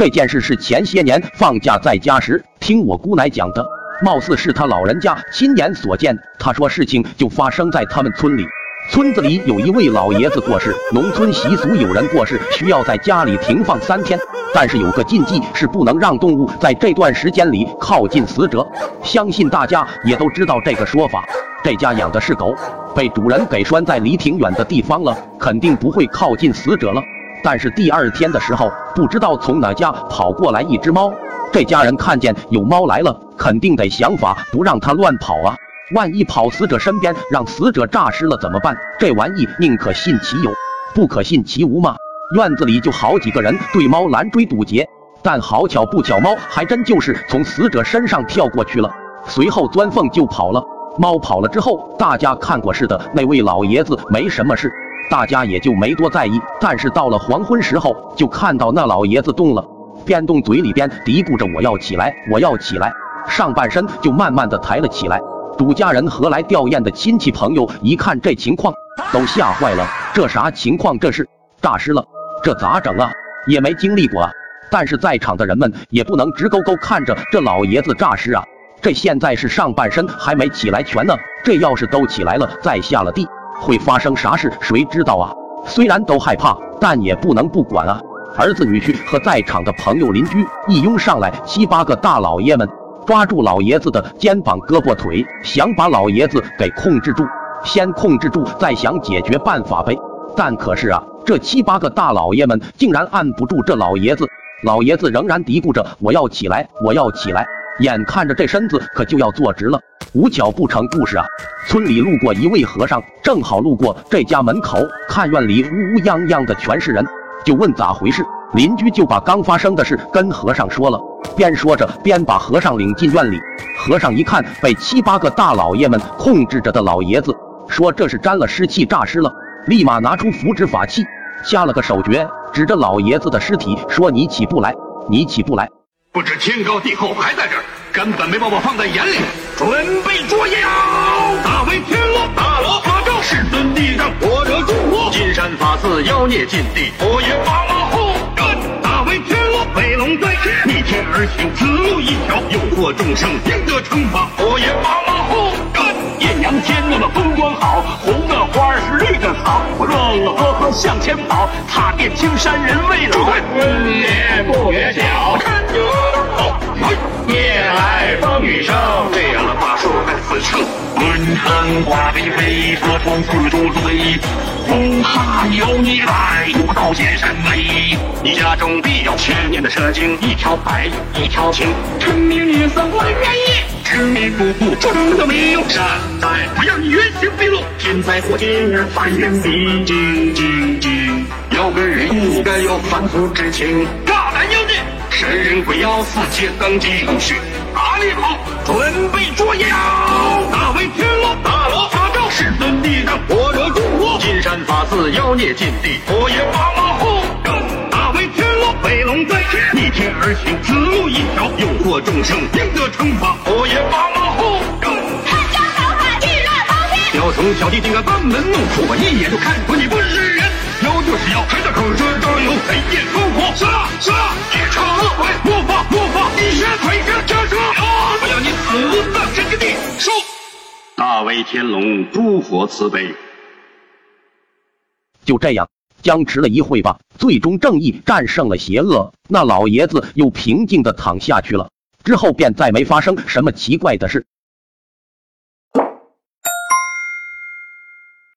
这件事是前些年放假在家时听我姑奶讲的，貌似是他老人家亲眼所见。他说事情就发生在他们村里。村子里有一位老爷子过世，农村习俗有人过世需要在家里停放三天，但是有个禁忌是不能让动物在这段时间里靠近死者。相信大家也都知道这个说法。这家养的是狗，被主人给拴在离挺远的地方了，肯定不会靠近死者了。但是第二天的时候，不知道从哪家跑过来一只猫，这家人看见有猫来了，肯定得想法不让它乱跑啊。万一跑死者身边，让死者诈尸了怎么办？这玩意宁可信其有，不可信其无嘛。院子里就好几个人对猫拦追堵截，但好巧不巧，猫还真就是从死者身上跳过去了，随后钻缝就跑了。猫跑了之后，大家看过似的，那位老爷子没什么事，大家也就没多在意。但是到了黄昏时候，就看到那老爷子动了，边动嘴里边嘀咕着“我要起来，我要起来”，上半身就慢慢的抬了起来。主家人和来吊唁的亲戚朋友一看这情况，都吓坏了。这啥情况？这是诈尸了？这咋整啊？也没经历过啊。但是在场的人们也不能直勾勾看着这老爷子诈尸啊。这现在是上半身还没起来全呢，这要是都起来了再下了地，会发生啥事？谁知道啊？虽然都害怕，但也不能不管啊。儿子、女婿和在场的朋友、邻居一拥上来，七八个大老爷们。抓住老爷子的肩膀、胳膊、腿，想把老爷子给控制住。先控制住，再想解决办法呗。但可是啊，这七八个大老爷们竟然按不住这老爷子。老爷子仍然嘀咕着：“我要起来，我要起来。”眼看着这身子可就要坐直了。无巧不成故事啊！村里路过一位和尚，正好路过这家门口，看院里乌乌泱泱的全是人，就问咋回事。邻居就把刚发生的事跟和尚说了。边说着，边把和尚领进院里。和尚一看被七八个大老爷们控制着的老爷子，说这是沾了湿气诈尸了，立马拿出符纸法器，下了个手诀，指着老爷子的尸体说：“你起不来，你起不来，不知天高地厚，还在这儿，根本没把我放在眼里。准备捉妖，大威天罗，大罗法咒，世尊地上火者诸佛，金山法寺妖孽尽地，佛爷马马虎，大威天罗，飞龙在天。逆天而行，此路一条，诱惑众生，应得惩罚。火焰马马虎，艳阳天，那么风光好，红的花是绿的草，我乐乐呵呵向前跑，踏遍青山人未老。春眠不觉晓，看着来风雨声，这样的话说该死成。滚腾花飞飞，蛇虫四处追，不怕有你在，不到见山美。你家中必有千年的蛇精，一条白一条青，沉迷女色我愿意，执迷不悟真的没有善哉，不要你原形毕露，天灾祸劫翻云覆静静静，有个人应该有反腐之情，神人鬼妖四界更继续，哪里跑？准备捉妖！大威天罗，大罗法咒，世尊地上火者诸佛，金山法寺妖孽尽地，火焰马马虎。大威天罗，飞龙在天，逆天而行，此路一条，诱惑众生，应得惩罚。火焰马马虎。看家造化，巨乱滔天。小虫小弟竟敢班门弄斧，我一眼就看出你不是就是妖，还在口舌招摇，黑夜烽火，杀杀！一场恶鬼，魔法魔法，一血推着这车，我要你死在这个地！收！大威天龙，诸佛慈悲。就这样僵持了一会吧，最终正义战胜了邪恶，那老爷子又平静的躺下去了。之后便再没发生什么奇怪的事。